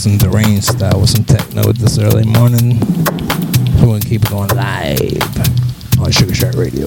Some deranged style with some techno this early morning. We're gonna keep it going live on Sugar Shack Radio.